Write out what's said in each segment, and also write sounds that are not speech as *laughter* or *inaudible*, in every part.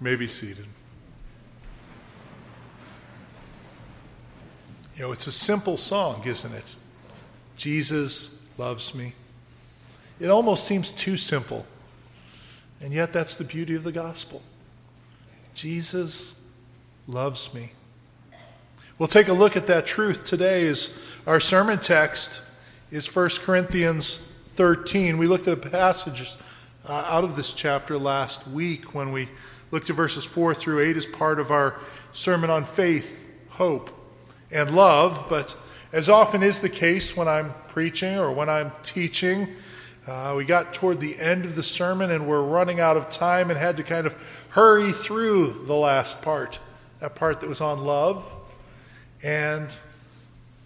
May be seated. You know, it's a simple song, isn't it? Jesus loves me. It almost seems too simple. And yet, that's the beauty of the gospel. Jesus loves me. We'll take a look at that truth today as our sermon text is 1 Corinthians 13. We looked at a passage uh, out of this chapter last week when we looked at verses 4 through 8 as part of our sermon on faith, hope, and love. But as often is the case when I'm preaching or when I'm teaching, uh, we got toward the end of the sermon and we're running out of time and had to kind of hurry through the last part, that part that was on love. And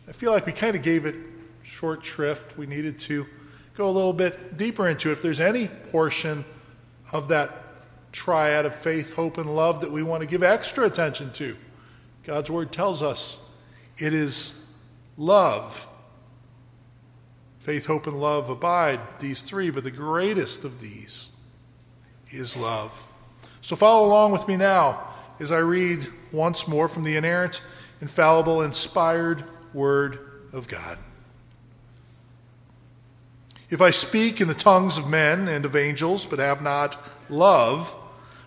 I feel like we kind of gave it short shrift. We needed to go a little bit deeper into it. If there's any portion of that triad of faith, hope, and love that we want to give extra attention to, God's Word tells us it is love. Faith, hope, and love abide, these three, but the greatest of these is love. So follow along with me now as I read once more from the inerrant, infallible, inspired Word of God. If I speak in the tongues of men and of angels, but have not love,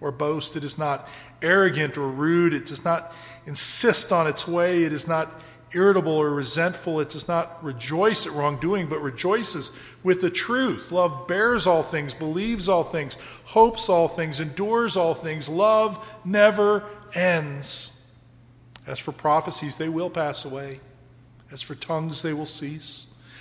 or boast. It is not arrogant or rude. It does not insist on its way. It is not irritable or resentful. It does not rejoice at wrongdoing, but rejoices with the truth. Love bears all things, believes all things, hopes all things, endures all things. Love never ends. As for prophecies, they will pass away. As for tongues, they will cease.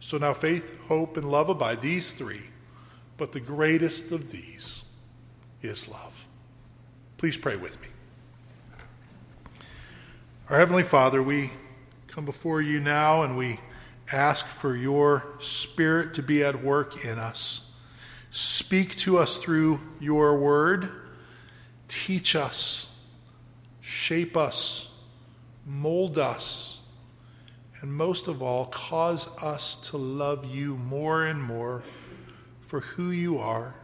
So now faith, hope, and love abide, these three, but the greatest of these is love. Please pray with me. Our Heavenly Father, we come before you now and we ask for your Spirit to be at work in us. Speak to us through your word. Teach us, shape us, mold us, and most of all, cause us to love you more and more for who you are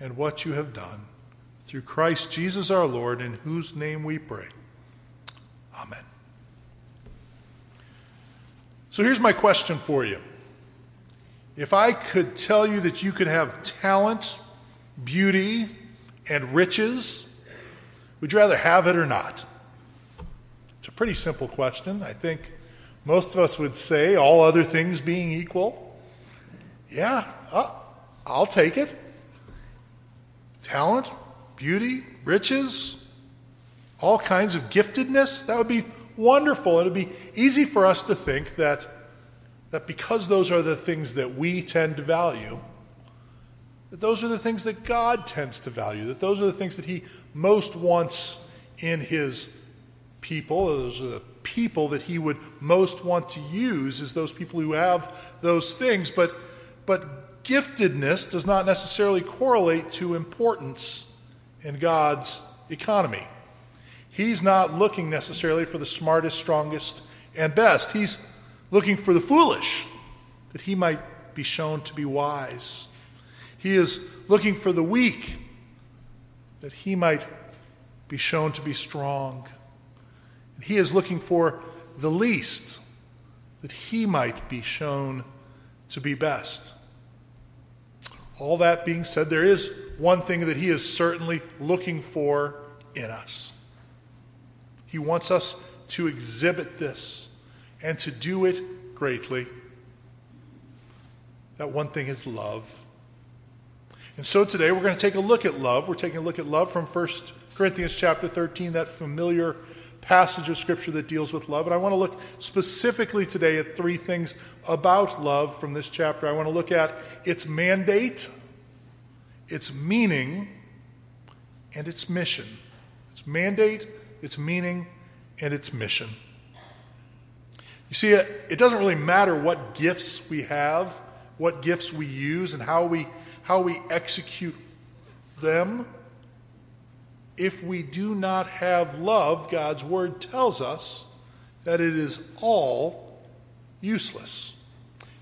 and what you have done. Through Christ Jesus our Lord, in whose name we pray. Amen. So here's my question for you. If I could tell you that you could have talent, beauty, and riches, would you rather have it or not? It's a pretty simple question. I think most of us would say, all other things being equal, yeah, uh, I'll take it. Talent, beauty, riches, all kinds of giftedness, that would be wonderful. It would be easy for us to think that, that because those are the things that we tend to value, that those are the things that God tends to value, that those are the things that He most wants in His people. Those are the people that He would most want to use is those people who have those things. But, but giftedness does not necessarily correlate to importance in God's economy. He's not looking necessarily for the smartest, strongest, and best. He's looking for the foolish, that he might be shown to be wise. He is looking for the weak, that he might be shown to be strong. He is looking for the least, that he might be shown to be best. All that being said, there is one thing that he is certainly looking for in us. He wants us to exhibit this and to do it greatly. That one thing is love. And so today we're going to take a look at love. We're taking a look at love from 1 Corinthians chapter 13, that familiar passage of Scripture that deals with love. And I want to look specifically today at three things about love from this chapter. I want to look at its mandate, its meaning, and its mission. Its mandate, its meaning, and its mission. You see, it, it doesn't really matter what gifts we have, what gifts we use, and how we, how we execute them if we do not have love, God's word tells us that it is all useless.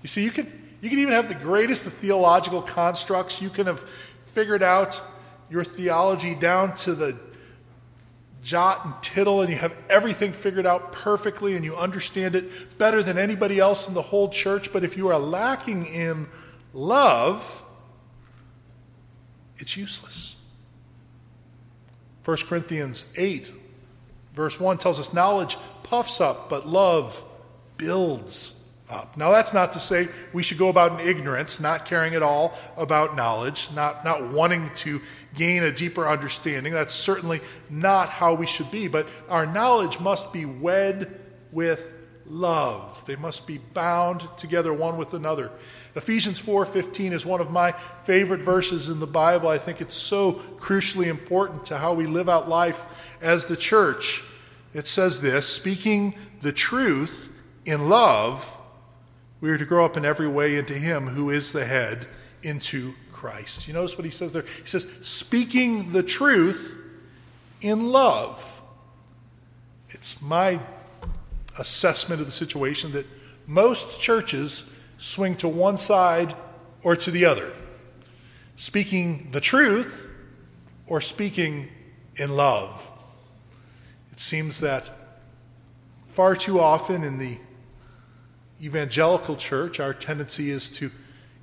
You see, you can, you can even have the greatest of theological constructs. You can have figured out your theology down to the jot and tittle, and you have everything figured out perfectly, and you understand it better than anybody else in the whole church. But if you are lacking in love, it's useless. 1 Corinthians 8, verse 1 tells us knowledge puffs up, but love builds up. Now, that's not to say we should go about in ignorance, not caring at all about knowledge, not, not wanting to gain a deeper understanding. That's certainly not how we should be, but our knowledge must be wed with love. They must be bound together one with another. Ephesians 4:15 is one of my favorite verses in the Bible. I think it's so crucially important to how we live out life as the church. It says this, speaking the truth in love, we are to grow up in every way into him who is the head, into Christ. You notice what he says there? He says, speaking the truth in love. It's my assessment of the situation that most churches swing to one side or to the other, speaking the truth or speaking in love. It seems that far too often in the evangelical church, our tendency is to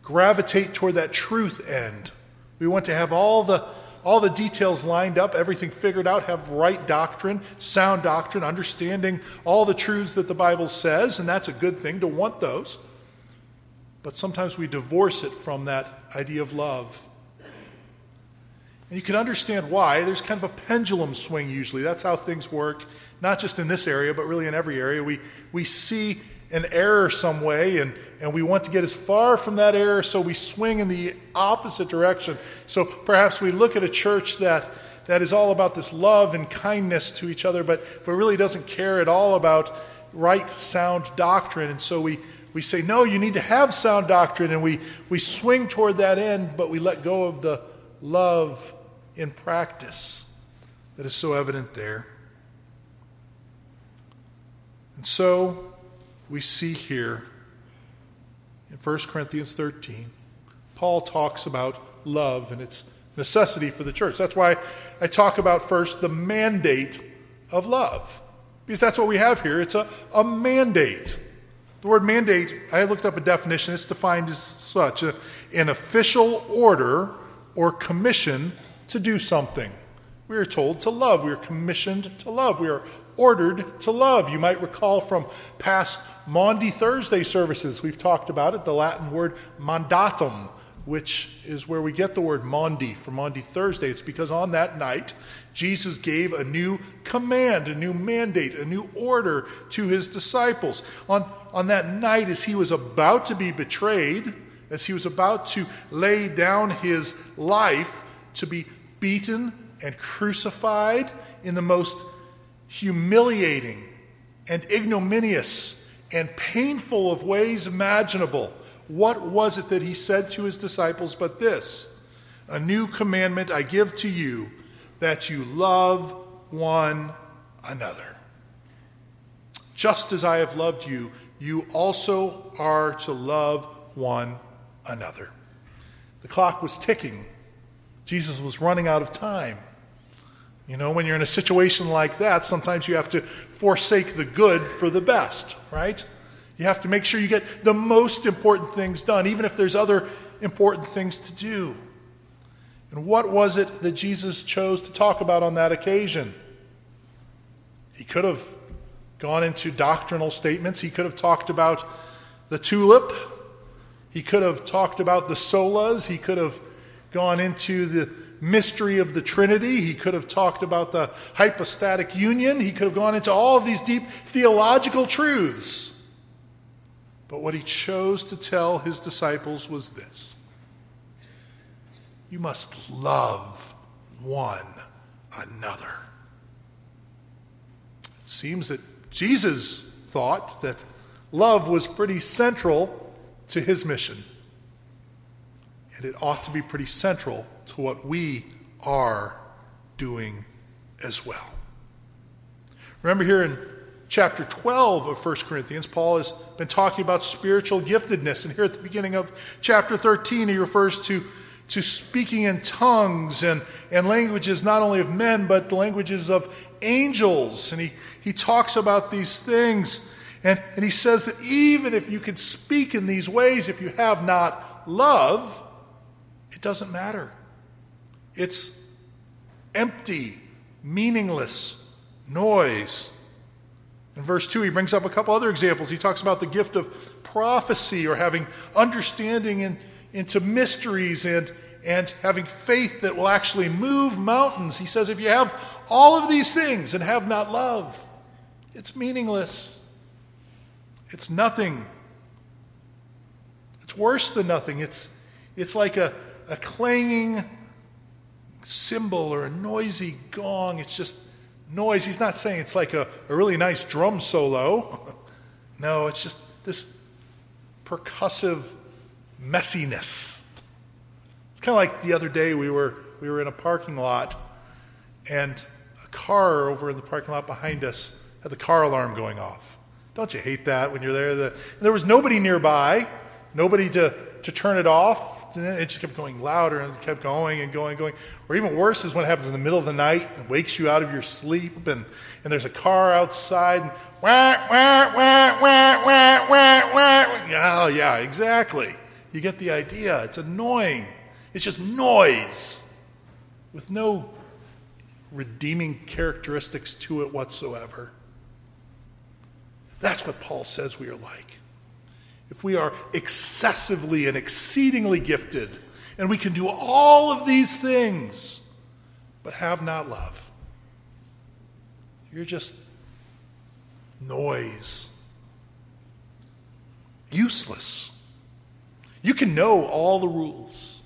gravitate toward that truth end. We want to have all the all the details lined up, everything figured out, have right doctrine, sound doctrine, understanding all the truths that the Bible says, and that's a good thing to want those. But sometimes we divorce it from that idea of love. And you can understand why. There's kind of a pendulum swing usually. That's how things work, not just in this area, but really in every area. We, we see an error some way and, and we want to get as far from that error, so we swing in the opposite direction. So perhaps we look at a church that, that is all about this love and kindness to each other, but, but really doesn't care at all about right, sound doctrine. And so we, we say, no, you need to have sound doctrine, and we, we swing toward that end, but we let go of the love in practice that is so evident there. And so we see here in 1 Corinthians 13, Paul talks about love and its necessity for the church. That's why I talk about first the mandate of love, because that's what we have here. It's a, a mandate. The word mandate, I looked up a definition, it's defined as such a, an official order or commission to do something. We are told to love. We are commissioned to love. We are ordered to love. You might recall from past Maundy Thursday services, we've talked about it, the Latin word mandatum, which is where we get the word Maundy from Maundy Thursday. It's because on that night, Jesus gave a new command, a new mandate, a new order to his disciples. On, on that night, as he was about to be betrayed, as he was about to lay down his life to be beaten and crucified in the most humiliating and ignominious and painful of ways imaginable what was it that he said to his disciples but this? A new commandment I give to you that you love one another. Just as I have loved you, you also are to love one another. The clock was ticking. Jesus was running out of time. You know, when you're in a situation like that, sometimes you have to forsake the good for the best, right? You have to make sure you get the most important things done, even if there's other important things to do. And what was it that Jesus chose to talk about on that occasion? He could have gone into doctrinal statements. He could have talked about the tulip. He could have talked about the solas. He could have gone into the mystery of the Trinity. He could have talked about the hypostatic union. He could have gone into all of these deep theological truths. But what he chose to tell his disciples was this You must love one another. It seems that Jesus thought that love was pretty central to his mission. And it ought to be pretty central to what we are doing as well. Remember here in chapter 12 of 1 Corinthians, Paul has been talking about spiritual giftedness. And here at the beginning of chapter 13, he refers to, to speaking in tongues and, and languages not only of men, but the languages of angels. And he, he talks about these things. And, and he says that even if you could speak in these ways, if you have not love, it doesn't matter. It's empty, meaningless noise. In verse 2, he brings up a couple other examples. He talks about the gift of prophecy or having understanding in, into mysteries and, and having faith that will actually move mountains. He says, if you have all of these things and have not love, it's meaningless. It's nothing. It's worse than nothing. It's, it's like a, a clanging cymbal or a noisy gong. It's just noise. He's not saying it's like a, a really nice drum solo. *laughs* no, it's just this percussive messiness. It's kind of like the other day we were, we were in a parking lot and a car over in the parking lot behind us had the car alarm going off. Don't you hate that when you're there? The, there was nobody nearby, nobody to, to turn it off it just kept going louder and kept going and going and going. Or even worse is when it happens in the middle of the night and wakes you out of your sleep and, and there's a car outside and wah, wah, wah, wah, wah, wah, wah. Oh, yeah, exactly. You get the idea. It's annoying. It's just noise with no redeeming characteristics to it whatsoever. That's what Paul says we are like if we are excessively and exceedingly gifted, and we can do all of these things, but have not love, you're just noise, useless. You can know all the rules,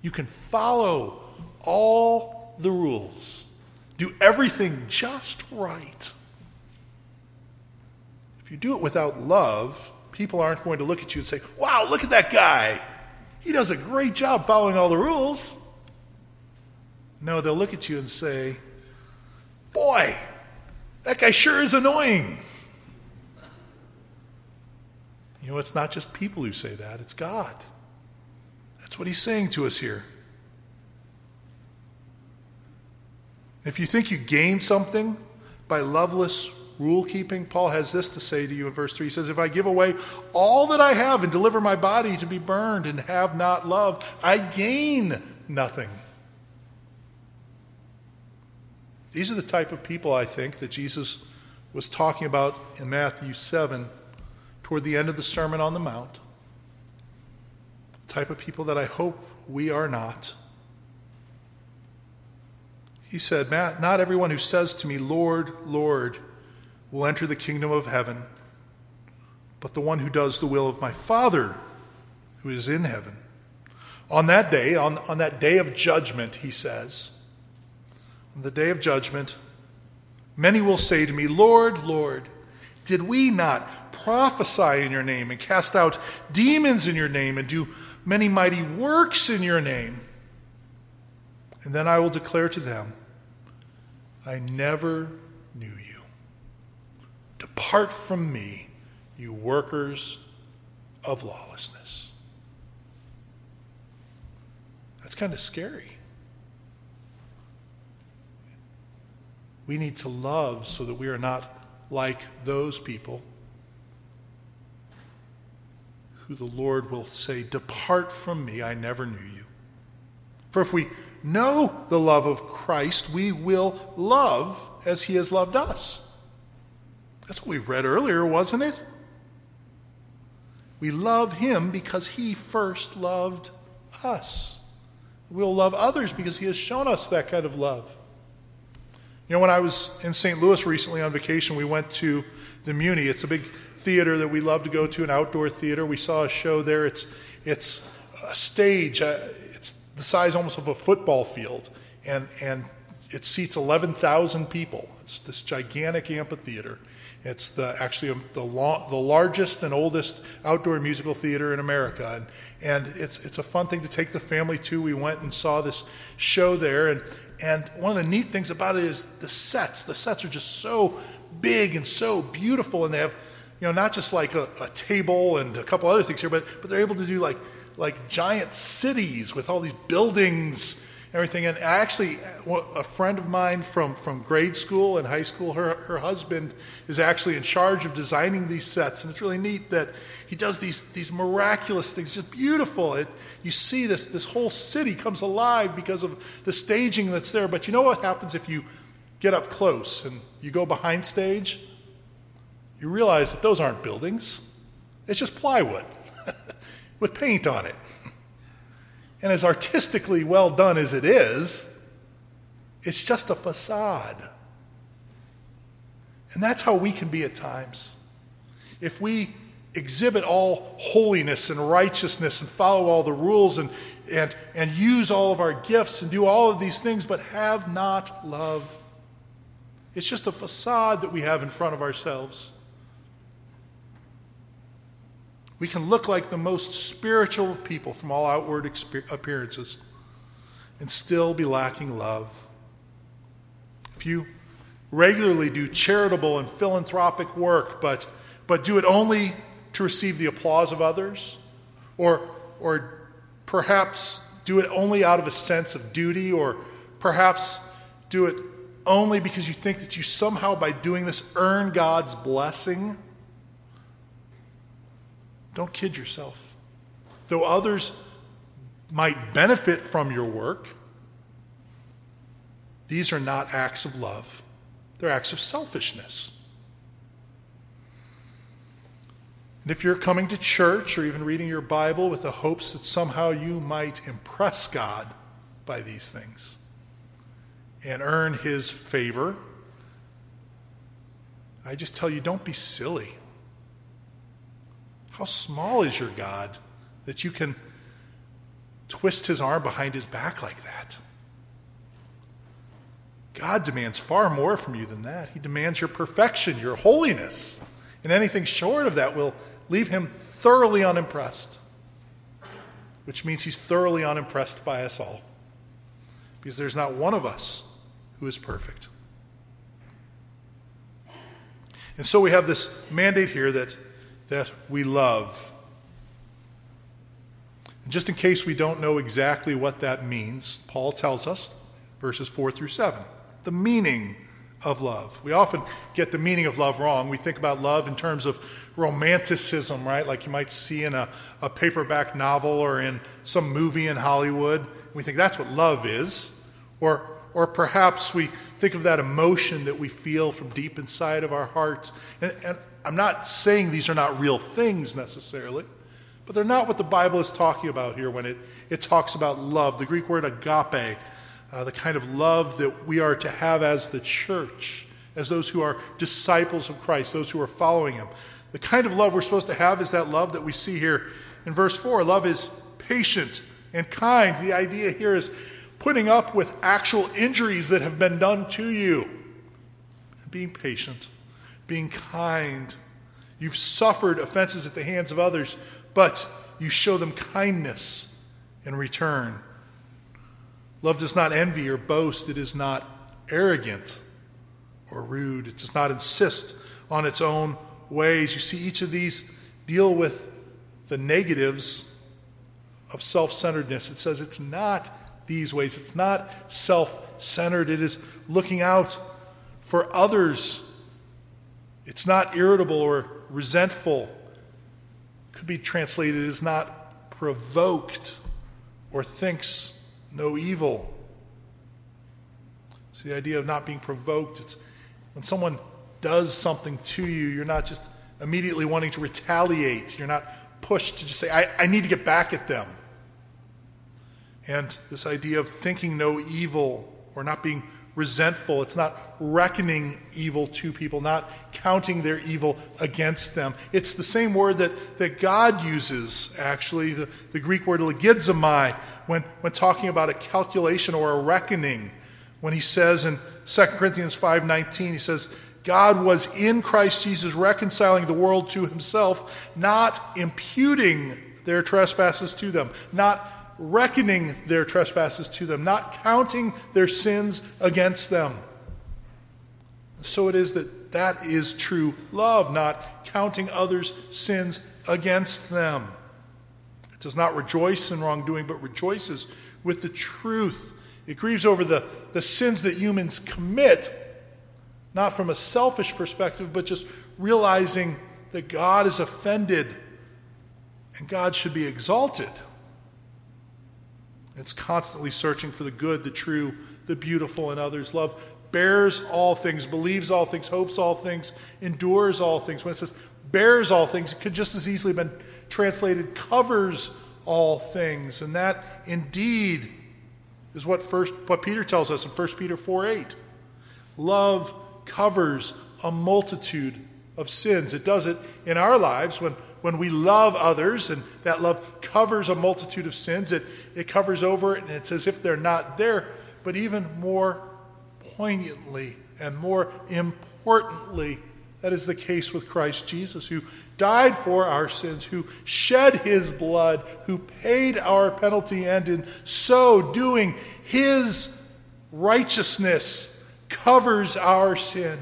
you can follow all the rules, do everything just right. If you do it without love, people aren't going to look at you and say, wow, look at that guy. He does a great job following all the rules. No, they'll look at you and say, boy, that guy sure is annoying. You know, it's not just people who say that, it's God. That's what he's saying to us here. If you think you gain something by loveless rule keeping, Paul has this to say to you in verse 3. He says, If I give away all that I have and deliver my body to be burned and have not love, I gain nothing. These are the type of people, I think, that Jesus was talking about in Matthew 7 toward the end of the Sermon on the Mount. The type of people that I hope we are not. He said, Matt, Not everyone who says to me, Lord, Lord, will enter the kingdom of heaven, but the one who does the will of my Father who is in heaven. On that day, on, on that day of judgment, he says, on the day of judgment, many will say to me, Lord, Lord, did we not prophesy in your name and cast out demons in your name and do many mighty works in your name? And then I will declare to them, I never. Depart from me, you workers of lawlessness. That's kind of scary. We need to love so that we are not like those people who the Lord will say, Depart from me, I never knew you. For if we know the love of Christ, we will love as he has loved us. That's what we read earlier, wasn't it? We love him because he first loved us. We'll love others because he has shown us that kind of love. You know, when I was in St. Louis recently on vacation, we went to the Muny. It's a big theater that we love to go to, an outdoor theater. We saw a show there. It's, it's a stage, uh, it's the size almost of a football field, and, and it seats 11,000 people. It's this gigantic amphitheater. It's the, actually um, the, the largest and oldest outdoor musical theater in America. And, and it's, it's a fun thing to take the family to. We went and saw this show there. And, and one of the neat things about it is the sets. The sets are just so big and so beautiful. And they have, you know, not just like a, a table and a couple other things here, but, but they're able to do like, like giant cities with all these buildings everything. And actually, a friend of mine from, from grade school and high school, her, her husband is actually in charge of designing these sets. And it's really neat that he does these, these miraculous things, just beautiful. It, you see this, this whole city comes alive because of the staging that's there. But you know what happens if you get up close and you go behind stage? You realize that those aren't buildings, it's just plywood *laughs* with paint on it. And as artistically well done as it is, it's just a facade. And that's how we can be at times. If we exhibit all holiness and righteousness and follow all the rules and, and, and use all of our gifts and do all of these things, but have not love, it's just a facade that we have in front of ourselves. We can look like the most spiritual of people from all outward appearances and still be lacking love. If you regularly do charitable and philanthropic work, but, but do it only to receive the applause of others, or, or perhaps do it only out of a sense of duty, or perhaps do it only because you think that you somehow, by doing this, earn God's blessing don't kid yourself. Though others might benefit from your work, these are not acts of love, they're acts of selfishness. And if you're coming to church or even reading your Bible with the hopes that somehow you might impress God by these things and earn his favor, I just tell you don't be silly. How small is your God that you can twist his arm behind his back like that? God demands far more from you than that. He demands your perfection, your holiness. And anything short of that will leave him thoroughly unimpressed, which means he's thoroughly unimpressed by us all. Because there's not one of us who is perfect. And so we have this mandate here that that we love. And just in case we don't know exactly what that means, Paul tells us, verses 4 through 7, the meaning of love. We often get the meaning of love wrong. We think about love in terms of romanticism, right? Like you might see in a, a paperback novel or in some movie in Hollywood. We think that's what love is. Or, or perhaps we think of that emotion that we feel from deep inside of our hearts. And, and I'm not saying these are not real things necessarily, but they're not what the Bible is talking about here when it, it talks about love. The Greek word agape, uh, the kind of love that we are to have as the church, as those who are disciples of Christ, those who are following Him. The kind of love we're supposed to have is that love that we see here in verse 4. Love is patient and kind. The idea here is putting up with actual injuries that have been done to you and being patient being kind. You've suffered offenses at the hands of others, but you show them kindness in return. Love does not envy or boast, it is not arrogant or rude, it does not insist on its own ways. You see, each of these deal with the negatives of self centeredness. It says it's not these ways, it's not self centered, it is looking out for others it's not irritable or resentful. Could be translated as not provoked or thinks no evil. It's the idea of not being provoked. It's when someone does something to you, you're not just immediately wanting to retaliate. You're not pushed to just say, I, I need to get back at them. And this idea of thinking no evil or not being resentful, it's not reckoning evil to people, not counting their evil against them. It's the same word that, that God uses, actually, the, the Greek word logizomai, when, when talking about a calculation or a reckoning. When he says in 2 Corinthians 5.19, he says, God was in Christ Jesus reconciling the world to himself, not imputing their trespasses to them, not reckoning their trespasses to them, not counting their sins against them. So it is that that is true love, not counting others' sins against them. It does not rejoice in wrongdoing, but rejoices with the truth. It grieves over the, the sins that humans commit, not from a selfish perspective, but just realizing that God is offended and God should be exalted. It's constantly searching for the good, the true, the beautiful in others. Love bears all things, believes all things, hopes all things, endures all things. When it says bears all things, it could just as easily have been translated covers all things. And that indeed is what first what Peter tells us in 1 Peter 4 8. Love covers a multitude of sins. It does it in our lives when when we love others, and that love covers a multitude of sins, it, it covers over it, and it's as if they're not there. But even more poignantly and more importantly, that is the case with Christ Jesus, who died for our sins, who shed his blood, who paid our penalty, and in so doing, his righteousness covers our sin.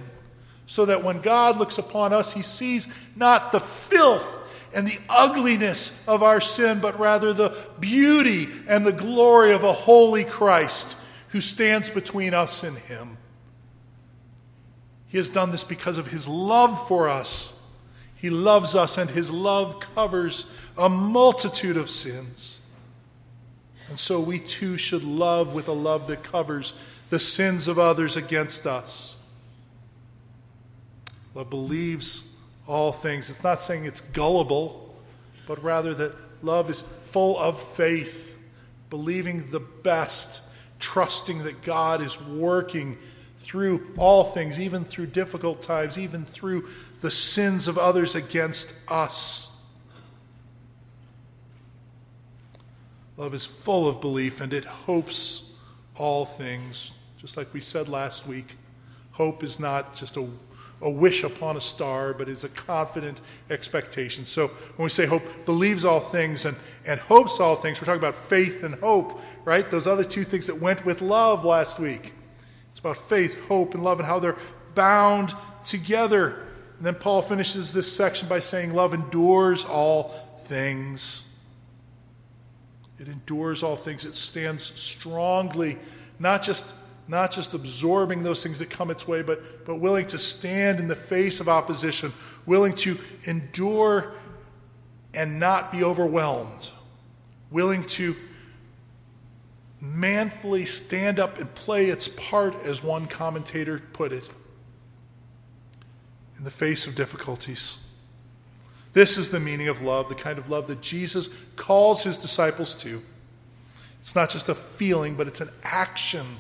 So that when God looks upon us, he sees not the filth and the ugliness of our sin, but rather the beauty and the glory of a holy Christ who stands between us and Him. He has done this because of His love for us. He loves us, and His love covers a multitude of sins. And so we too should love with a love that covers the sins of others against us. Love believes all things. It's not saying it's gullible, but rather that love is full of faith, believing the best, trusting that God is working through all things, even through difficult times, even through the sins of others against us. Love is full of belief and it hopes all things. Just like we said last week, hope is not just a a wish upon a star, but is a confident expectation. So when we say hope believes all things and, and hopes all things, we're talking about faith and hope, right? Those other two things that went with love last week. It's about faith, hope, and love and how they're bound together. And then Paul finishes this section by saying, Love endures all things. It endures all things. It stands strongly, not just not just absorbing those things that come its way, but, but willing to stand in the face of opposition, willing to endure and not be overwhelmed, willing to manfully stand up and play its part, as one commentator put it, in the face of difficulties. This is the meaning of love, the kind of love that Jesus calls his disciples to. It's not just a feeling, but it's an action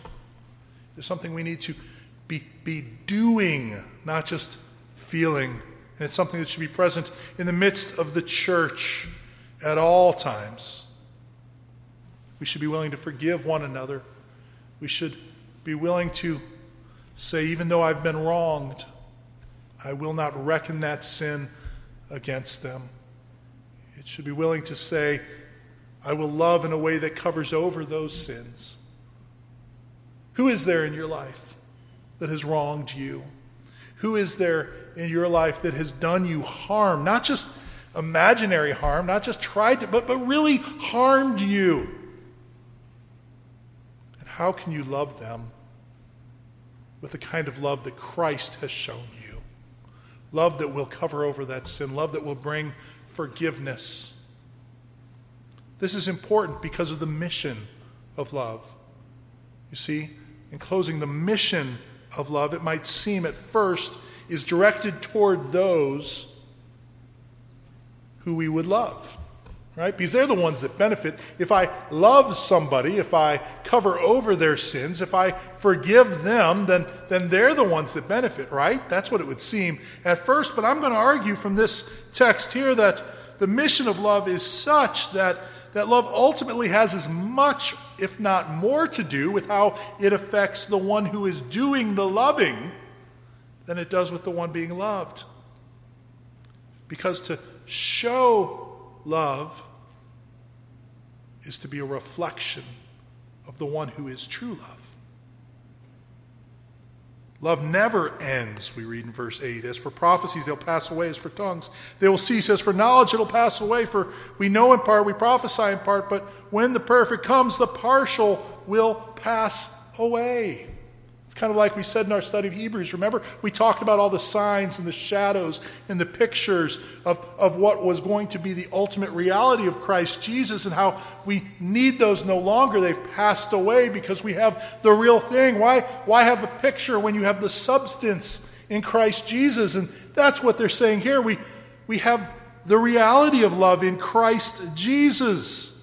is something we need to be, be doing, not just feeling. And it's something that should be present in the midst of the church at all times. We should be willing to forgive one another. We should be willing to say, even though I've been wronged, I will not reckon that sin against them. It should be willing to say, I will love in a way that covers over those sins. Who is there in your life that has wronged you? Who is there in your life that has done you harm? Not just imaginary harm, not just tried to, but, but really harmed you. And how can you love them with the kind of love that Christ has shown you? Love that will cover over that sin, love that will bring forgiveness. This is important because of the mission of love. You see, in closing, the mission of love, it might seem at first is directed toward those who we would love right? Because they're the ones that benefit. If I love somebody, if I cover over their sins, if I forgive them, then, then they're the ones that benefit, right? That's what it would seem at first. But I'm going to argue from this text here that the mission of love is such that, that love ultimately has as much, if not more, to do with how it affects the one who is doing the loving than it does with the one being loved. Because to show love is to be a reflection of the one who is true love. Love never ends, we read in verse 8. As for prophecies, they'll pass away. As for tongues, they will cease. As for knowledge, it'll pass away. For we know in part, we prophesy in part, but when the perfect comes, the partial will pass away. It's kind of like we said in our study of Hebrews. Remember, we talked about all the signs and the shadows and the pictures of, of what was going to be the ultimate reality of Christ Jesus and how we need those no longer. They've passed away because we have the real thing. Why, why have a picture when you have the substance in Christ Jesus? And that's what they're saying here. We, we have the reality of love in Christ Jesus.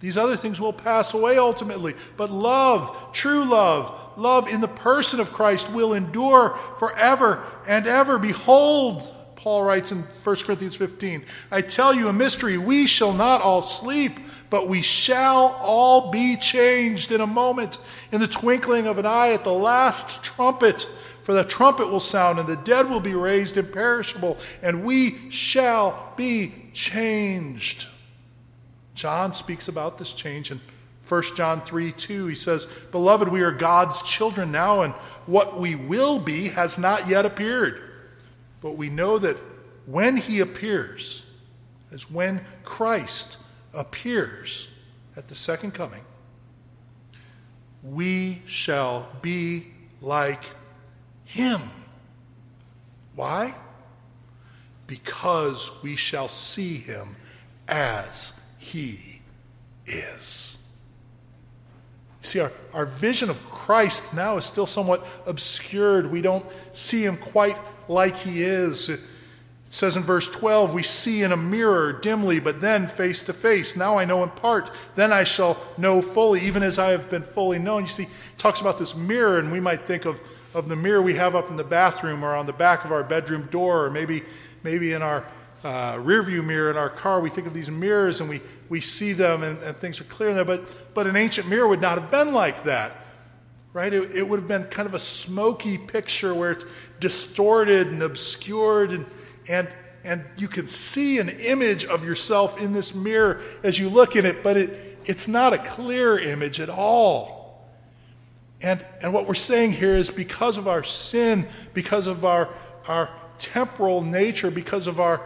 These other things will pass away ultimately, but love, true love, love in the person of Christ will endure forever and ever. Behold, Paul writes in 1 Corinthians 15, I tell you a mystery. We shall not all sleep, but we shall all be changed in a moment, in the twinkling of an eye, at the last trumpet. For the trumpet will sound, and the dead will be raised imperishable, and we shall be changed. John speaks about this change in 1 John 3 2, he says, Beloved, we are God's children now, and what we will be has not yet appeared. But we know that when he appears, as when Christ appears at the second coming, we shall be like him. Why? Because we shall see him as he is. See, our, our vision of Christ now is still somewhat obscured. We don't see him quite like he is. It says in verse 12, We see in a mirror dimly, but then face to face. Now I know in part, then I shall know fully, even as I have been fully known. You see, talks about this mirror, and we might think of, of the mirror we have up in the bathroom or on the back of our bedroom door, or maybe, maybe in our uh, rearview mirror in our car, we think of these mirrors and we, we see them and, and things are clear in there. But, but an ancient mirror would not have been like that, right? It, it would have been kind of a smoky picture where it's distorted and obscured, and, and, and you can see an image of yourself in this mirror as you look in it, but it, it's not a clear image at all. And, and what we're saying here is because of our sin, because of our, our temporal nature, because of our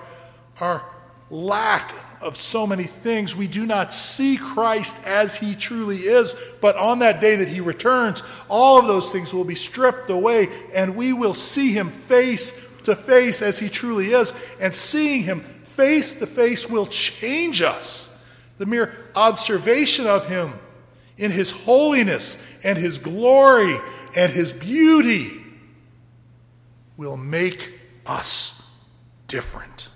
our lack of so many things, we do not see Christ as he truly is. But on that day that he returns, all of those things will be stripped away, and we will see him face to face as he truly is. And seeing him face to face will change us. The mere observation of him in his holiness and his glory and his beauty will make us different.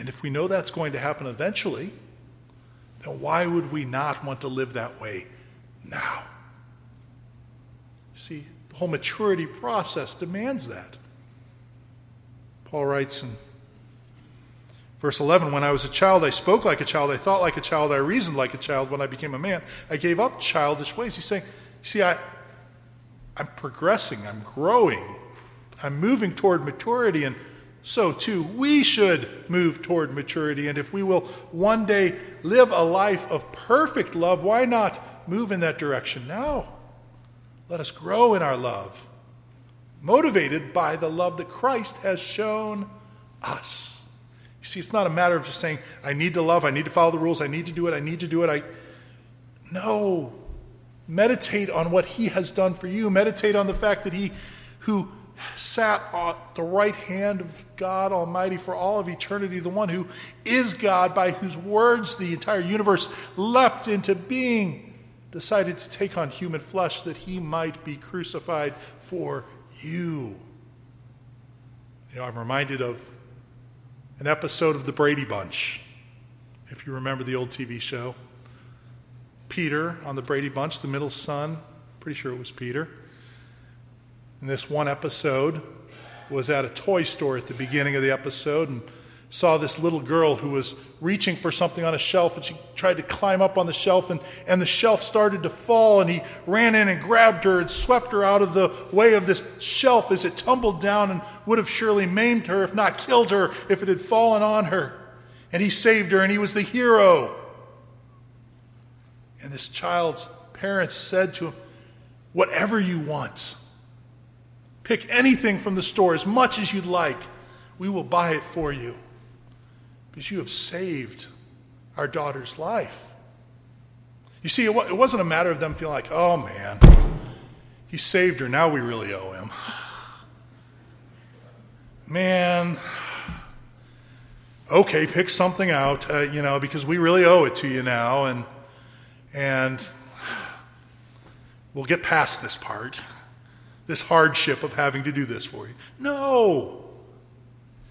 And if we know that's going to happen eventually, then why would we not want to live that way now? See, the whole maturity process demands that. Paul writes in verse 11 When I was a child, I spoke like a child, I thought like a child, I reasoned like a child. When I became a man, I gave up childish ways. He's saying, See, I, I'm progressing, I'm growing, I'm moving toward maturity, and so too we should move toward maturity. And if we will one day live a life of perfect love, why not move in that direction now? Let us grow in our love, motivated by the love that Christ has shown us. You see, it's not a matter of just saying, I need to love, I need to follow the rules, I need to do it, I need to do it. I No. Meditate on what he has done for you. Meditate on the fact that he who sat at the right hand of God Almighty for all of eternity, the one who is God, by whose words the entire universe leapt into being, decided to take on human flesh that he might be crucified for you. You know, I'm reminded of an episode of The Brady Bunch, if you remember the old TV show. Peter on The Brady Bunch, the middle son, pretty sure it was Peter. In this one episode, was at a toy store at the beginning of the episode and saw this little girl who was reaching for something on a shelf and she tried to climb up on the shelf and, and the shelf started to fall and he ran in and grabbed her and swept her out of the way of this shelf as it tumbled down and would have surely maimed her if not killed her if it had fallen on her. And he saved her and he was the hero. And this child's parents said to him whatever you want pick anything from the store as much as you'd like we will buy it for you because you have saved our daughter's life. You see, it wasn't a matter of them feeling like, oh man, he saved her, now we really owe him. *sighs* Man, okay, pick something out, uh, you know, because we really owe it to you now, and, and we'll get past this part, this hardship of having to do this for you. No.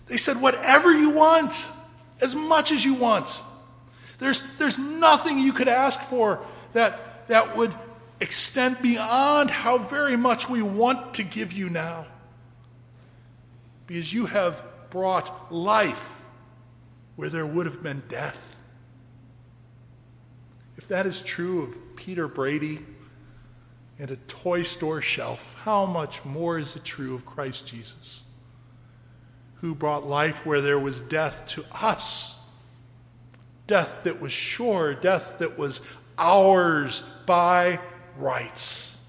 They said, whatever you want as much as you want. There's, there's nothing you could ask for that, that would extend beyond how very much we want to give you now. Because you have brought life where there would have been death. If that is true of Peter Brady and a toy store shelf, how much more is it true of Christ Jesus? who brought life where there was death to us. Death that was sure, death that was ours by rights.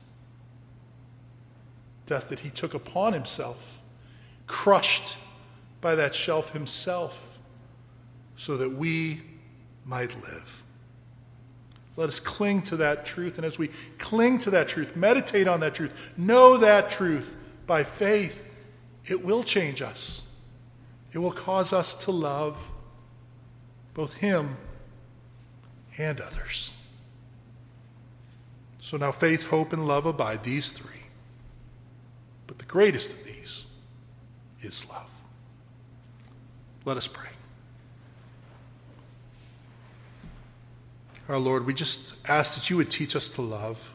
Death that he took upon himself, crushed by that shelf himself, so that we might live. Let us cling to that truth, and as we cling to that truth, meditate on that truth, know that truth by faith, it will change us. It will cause us to love both Him and others. So now faith, hope, and love abide, these three. But the greatest of these is love. Let us pray. Our Lord, we just ask that you would teach us to love.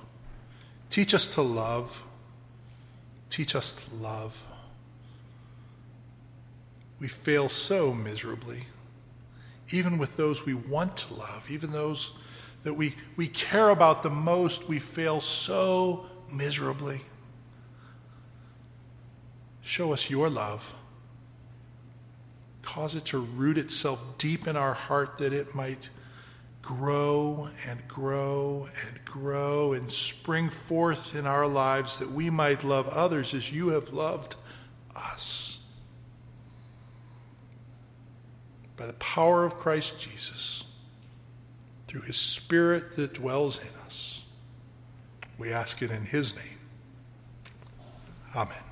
Teach us to love. Teach us to love we fail so miserably, even with those we want to love, even those that we, we care about the most, we fail so miserably. Show us your love. Cause it to root itself deep in our heart that it might grow and grow and grow and spring forth in our lives that we might love others as you have loved us. by the power of Christ Jesus, through his Spirit that dwells in us. We ask it in his name. Amen.